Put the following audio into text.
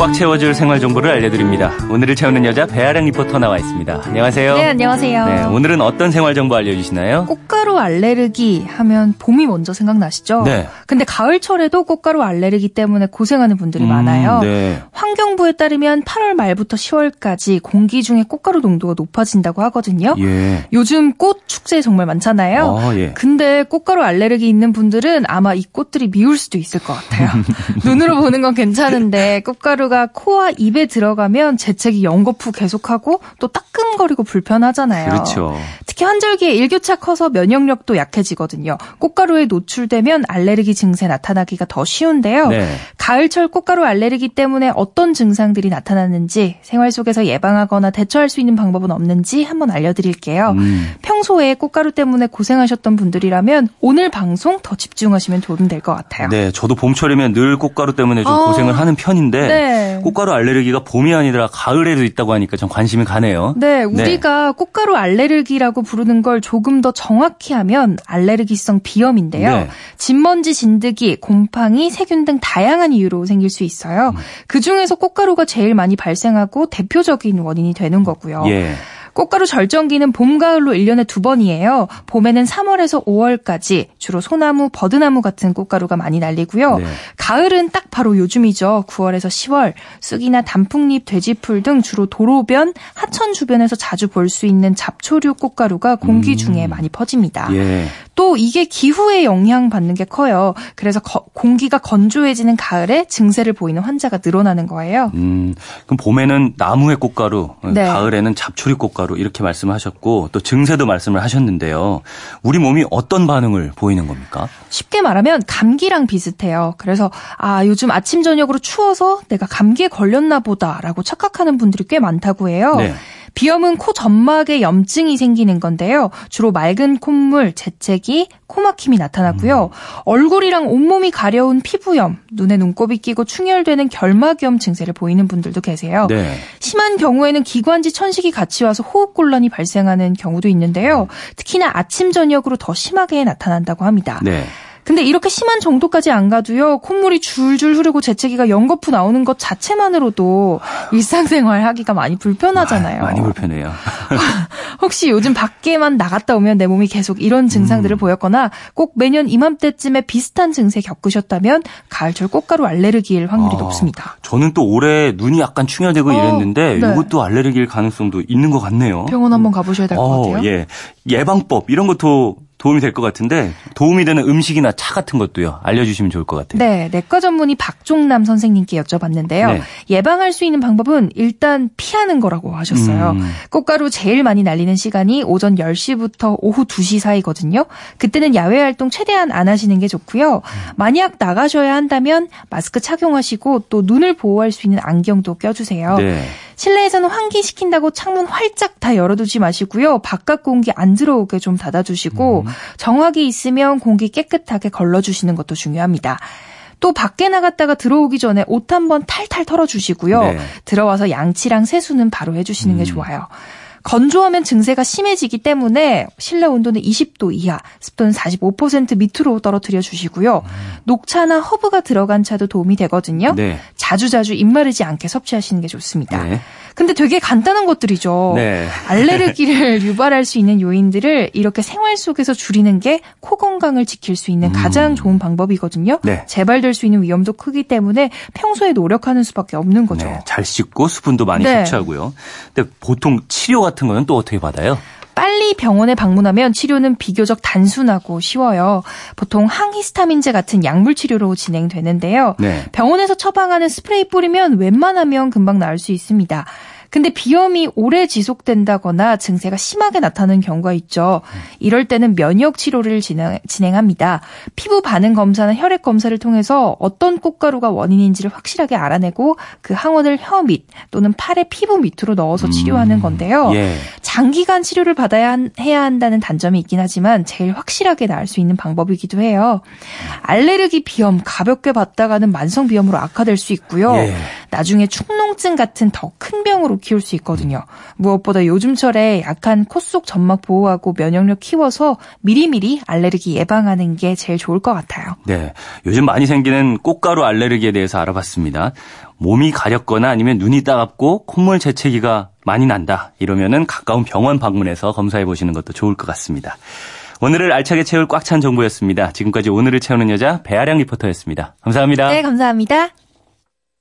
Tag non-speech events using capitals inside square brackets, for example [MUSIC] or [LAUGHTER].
꽉 채워줄 생활 정보를 알려드립니다. 오늘을 채우는 여자 배아량 리포터 나와 있습니다. 안녕하세요. 네, 안녕하세요. 네, 오늘은 어떤 생활 정보 알려주시나요? 꽃가루 알레르기 하면 봄이 먼저 생각나시죠? 네. 근데 가을철에도 꽃가루 알레르기 때문에 고생하는 분들이 음, 많아요. 네. 환경부에 따르면 8월 말부터 10월까지 공기 중에 꽃가루 농도가 높아진다고 하거든요. 예. 요즘 꽃 축제 정말 많잖아요. 아, 예. 근데 꽃가루 알레르기 있는 분들은 아마 이 꽃들이 미울 수도 있을 것 같아요. [LAUGHS] 눈으로 보는 건 괜찮은데 꽃가루 가 코와 입에 들어가면 재채기 연거푸 계속하고 또 따끔거리고 불편하잖아요. 그렇죠. 특히 환절기에 일교차 커서 면역력도 약해지거든요. 꽃가루에 노출되면 알레르기 증세 나타나기가 더 쉬운데요. 네. 가을철 꽃가루 알레르기 때문에 어떤 증상들이 나타나는지 생활 속에서 예방하거나 대처할 수 있는 방법은 없는지 한번 알려드릴게요. 음. 평소에 꽃가루 때문에 고생하셨던 분들이라면 오늘 방송 더 집중하시면 도움 될 것 같아요. 네, 저도 봄철이면 늘 꽃가루 때문에 좀 어, 고생을 하는 편인데 네. 꽃가루 알레르기가 봄이 아니라 가을에도 있다고 하니까 좀 관심이 가네요. 네, 네. 우리가 네. 꽃가루 알레르기라고 부르는 걸 조금 더 정확히 하면 알레르기성 비염인데요. 네. 진먼지 진드기, 곰팡이, 세균 등 다양한 이유로 생길 수 있어요. 음. 그 중에서 꽃가루가 제일 많이 발생하고 대표적인 원인이 되는 거고요. 예. 꽃가루 절정기는 봄, 가을로 1년에 두 번이에요. 봄에는 3월에서 5월까지 주로 소나무, 버드나무 같은 꽃가루가 많이 날리고요. 네. 가을은 딱 바로 요즘이죠. 9월에서 10월 쑥이나 단풍잎, 돼지풀 등 주로 도로변, 하천 주변에서 자주 볼 수 있는 잡초류 꽃가루가 공기 음. 중에 많이 퍼집니다. 예. 또 이게 기후에 영향 받는 게 커요. 그래서 거, 공기가 건조해지는 가을에 증세를 보이는 환자가 늘어나는 거예요. 음, 그럼 봄에는 나무의 꽃가루, 네. 가을에는 잡초류 꽃가루 이렇게 말씀하셨고 또 증세도 말씀을 하셨는데요. 우리 몸이 어떤 반응을 보이는 겁니까? 쉽게 말하면 감기랑 비슷해요. 그래서 아 요즘 아침 저녁으로 추워서 내가 감기에 걸렸나 보다라고 착각하는 분들이 꽤 많다고 해요. 네. 비염은 코 점막에 염증이 생기는 건데요. 주로 맑은 콧물, 재채기, 코막힘이 나타나고요. 음. 얼굴이랑 온몸이 가려운 피부염, 눈에 눈곱이 끼고 충혈되는 결막염 증세를 보이는 분들도 계세요. 네. 심한 경우에는 기관지 천식이 같이 와서 호흡곤란이 발생하는 경우도 있는데요. 특히나 아침 저녁으로 더 심하게 나타난다고 합니다. 네. 근데 이렇게 심한 정도까지 안 가도요. 콧물이 줄줄 흐르고 재채기가 연거푸 나오는 것 자체만으로도 일상생활 하기가 많이 불편하잖아요. 아, 많이 불편해요. [LAUGHS] 혹시 요즘 밖에만 나갔다 오면 내 몸이 계속 이런 증상들을 음. 보였거나 꼭 매년 이맘때쯤에 비슷한 증세 겪으셨다면 가을철 꽃가루 알레르기일 확률이 아, 높습니다. 저는 또 올해 눈이 약간 충혈되고 어, 이랬는데 네. 이것도 알레르기일 가능성도 있는 것 같네요. 병원 한번 가보셔야 될것 어, 같아요. 예. 예방법 이런 것도 도움이 될 것 같은데 도움이 되는 음식이나 차 같은 것도요 알려주시면 좋을 것 같아요. 네, 내과 전문의 박종남 선생님께 여쭤봤는데요. 네. 예방할 수 있는 방법은 일단 피하는 거라고 하셨어요. 음. 꽃가루 제일 많이 날리는 시간이 오전 10시부터 오후 2시 사이거든요. 그때는 야외 활동 최대한 안 하시는 게 좋고요. 만약 나가셔야 한다면 마스크 착용하시고 또 눈을 보호할 수 있는 안경도 껴주세요. 네. 실내에서는 환기시킨다고 창문 활짝 다 열어두지 마시고요. 바깥 공기 안 들어오게 좀 닫아주시고 음. 정화기 있으면 공기 깨끗하게 걸러주시는 것도 중요합니다. 또 밖에 나갔다가 들어오기 전에 옷 한번 탈탈 털어주시고요. 네. 들어와서 양치랑 세수는 바로 해주시는 음. 게 좋아요. 건조하면 증세가 심해지기 때문에 실내 온도는 20도 이하, 습도는 45% 밑으로 떨어뜨려 주시고요. 녹차나 허브가 들어간 차도 도움이 되거든요. 네. 자주자주 입마르지 않게 섭취하시는 게 좋습니다. 네. 근데 되게 간단한 것들이죠. 네. 알레르기를 [LAUGHS] 유발할 수 있는 요인들을 이렇게 생활 속에서 줄이는 게 코 건강을 지킬 수 있는 가장 음. 좋은 방법이거든요. 네. 재발될 수 있는 위험도 크기 때문에 평소에 노력하는 수밖에 없는 거죠. 네. 잘 씻고 수분도 많이 네. 섭취하고요. 근데 보통 치료 같은 거는 또 어떻게 받아요? 빨리 병원에 방문하면 치료는 비교적 단순하고 쉬워요. 보통 항히스타민제 같은 약물 치료로 진행되는데요. 네. 병원에서 처방하는 스프레이 뿌리면 웬만하면 금방 나을 수 있습니다. 근데 비염이 오래 지속된다거나 증세가 심하게 나타나는 경우가 있죠. 이럴 때는 면역 치료를 진행, 합니다 피부 반응 검사나 혈액 검사를 통해서 어떤 꽃가루가 원인인지를 확실하게 알아내고 그 항원을 혀 밑 또는 팔의 피부 밑으로 넣어서 치료하는 음, 건데요. 예. 장기간 치료를 받아야 한, 해야 한다는 단점이 있긴 하지만 제일 확실하게 나을 수 있는 방법이기도 해요. 알레르기 비염 가볍게 받다가는 만성 비염으로 악화될 수 있고요. 예. 나중에 축농증 같은 더 큰 병으로 키울 수 있거든요. 무엇보다 요즘철에 약한 코 속 점막 보호하고 면역력 키워서 미리미리 알레르기 예방하는 게 제일 좋을 것 같아요. 네. 요즘 많이 생기는 꽃가루 알레르기에 대해서 알아봤습니다. 몸이 가렵거나 아니면 눈이 따갑고 콧물 재채기가 많이 난다. 이러면은 가까운 병원 방문해서 검사해 보시는 것도 좋을 것 같습니다. 오늘을 알차게 채울 꽉 찬 정보였습니다. 지금까지 오늘을 채우는 여자 배아량 리포터였습니다. 감사합니다. 네, 감사합니다.